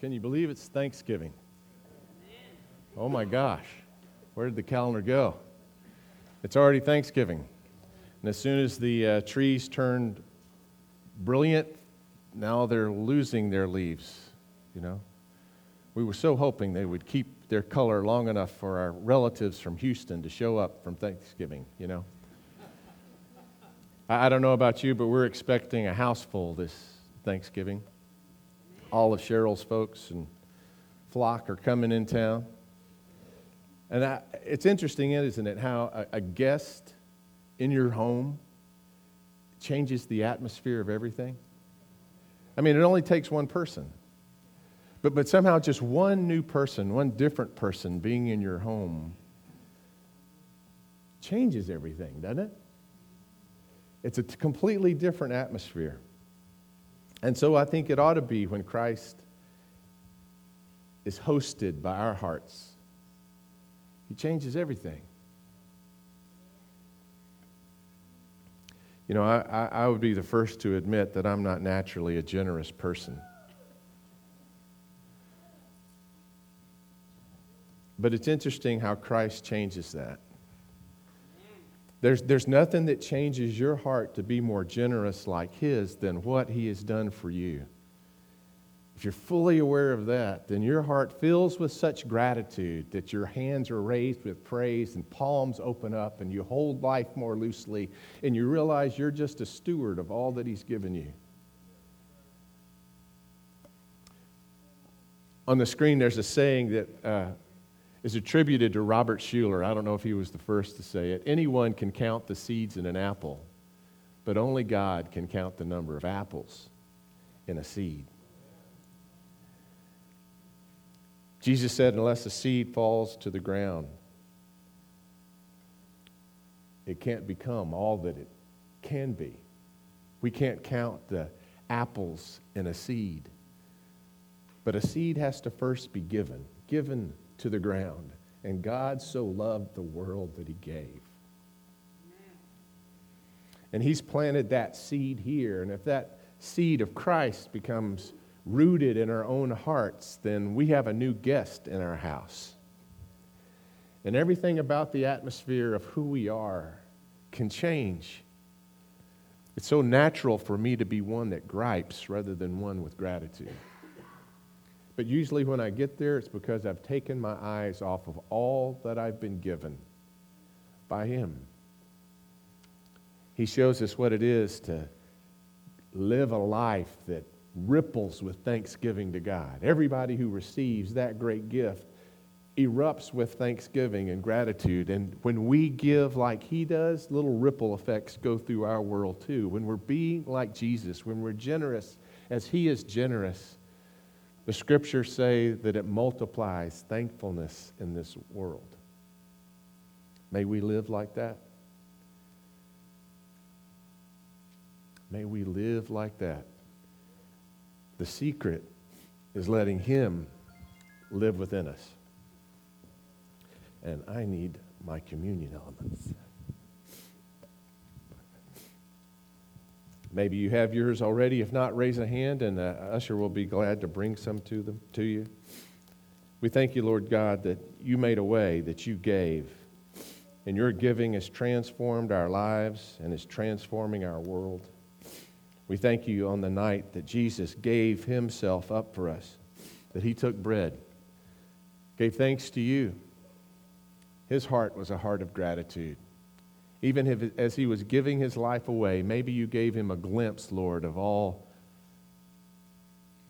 Can you believe it's Thanksgiving? Oh my gosh, where did the calendar go? It's already Thanksgiving. And as soon as the uh, trees turned brilliant, now they're losing their leaves, you know? We were so hoping they would keep their color long enough for our relatives from Houston to show up from Thanksgiving, you know? I, I don't know about you, but we're expecting a house full this Thanksgiving. All of Cheryl's folks and flock are coming in town. And I, it's interesting, isn't it, how a, a guest in your home changes the atmosphere of everything? I mean, it only takes one person. But, but somehow, just one new person, one different person being in your home changes everything, doesn't it? It's a completely different atmosphere. And so I think it ought to be when Christ is hosted by our hearts. He changes everything. You know, I, I would be the first to admit that I'm not naturally a generous person. But it's interesting how Christ changes that. There's, there's nothing that changes your heart to be more generous like His than what He has done for you. If you're fully aware of that, then your heart fills with such gratitude that your hands are raised with praise and palms open up and you hold life more loosely and you realize you're just a steward of all that He's given you. On the screen, there's a saying that. Uh, is attributed to Robert Schuller. I don't know if he was the first to say it. Anyone can count the seeds in an apple, but only God can count the number of apples in a seed. Jesus said, unless a seed falls to the ground, it can't become all that it can be. We can't count the apples in a seed. But a seed has to first be given, given to the ground. And God so loved the world that he gave. And he's planted that seed here. And if that seed of Christ becomes rooted in our own hearts, then we have a new guest in our house. And everything about the atmosphere of who we are can change. It's so natural for me to be one that gripes rather than one with gratitude. But usually when I get there, it's because I've taken my eyes off of all that I've been given by Him. He shows us what it is to live a life that ripples with thanksgiving to God. Everybody who receives that great gift erupts with thanksgiving and gratitude. And when we give like He does, little ripple effects go through our world too. When we're being like Jesus, when we're generous as He is generous, the scriptures say that it multiplies thankfulness in this world. May we live like that. May we live like that. The secret is letting Him live within us. And I need my communion elements. Maybe you have yours already. If not, raise a hand, and the usher will be glad to bring some to them to you. We thank you, Lord God, that you made a way, that you gave, and your giving has transformed our lives and is transforming our world. We thank you on the night that Jesus gave himself up for us, that he took bread, gave thanks to you. His heart was a heart of gratitude. Even if, as he was giving his life away, maybe you gave him a glimpse, Lord, of all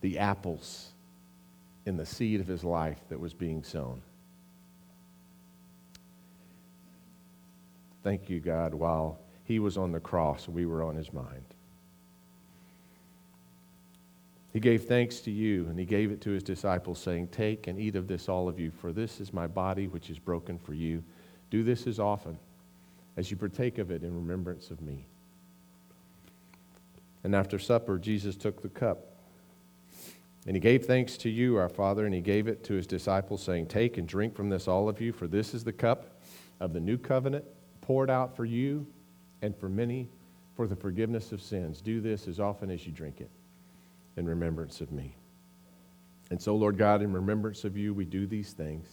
the apples in the seed of his life that was being sown. Thank you, God, while he was on the cross, we were on his mind. He gave thanks to you, and he gave it to his disciples, saying, Take and eat of this, all of you, for this is my body, which is broken for you. Do this as often as you partake of it in remembrance of me. And after supper, Jesus took the cup. And he gave thanks to you, our Father, and he gave it to his disciples, saying, Take and drink from this, all of you, for this is the cup of the new covenant poured out for you and for many for the forgiveness of sins. Do this as often as you drink it in remembrance of me. And so, Lord God, in remembrance of you, we do these things.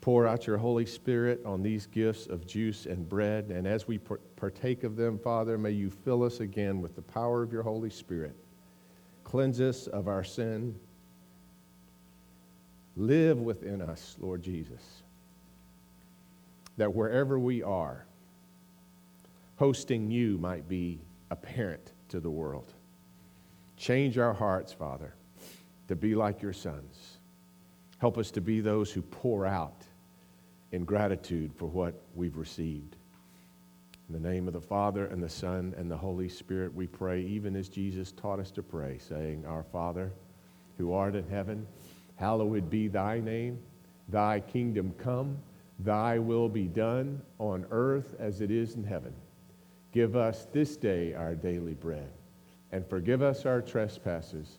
Pour out your Holy Spirit on these gifts of juice and bread. And as we partake of them, Father, may you fill us again with the power of your Holy Spirit. Cleanse us of our sin. Live within us, Lord Jesus. That wherever we are, hosting you might be apparent to the world. Change our hearts, Father, to be like your sons. Help us to be those who pour out in gratitude for what we've received. In the name of the Father, and the Son, and the Holy Spirit, we pray, even as Jesus taught us to pray, saying, Our Father, who art in heaven, hallowed be thy name. Thy kingdom come, thy will be done on earth as it is in heaven. Give us this day our daily bread, and forgive us our trespasses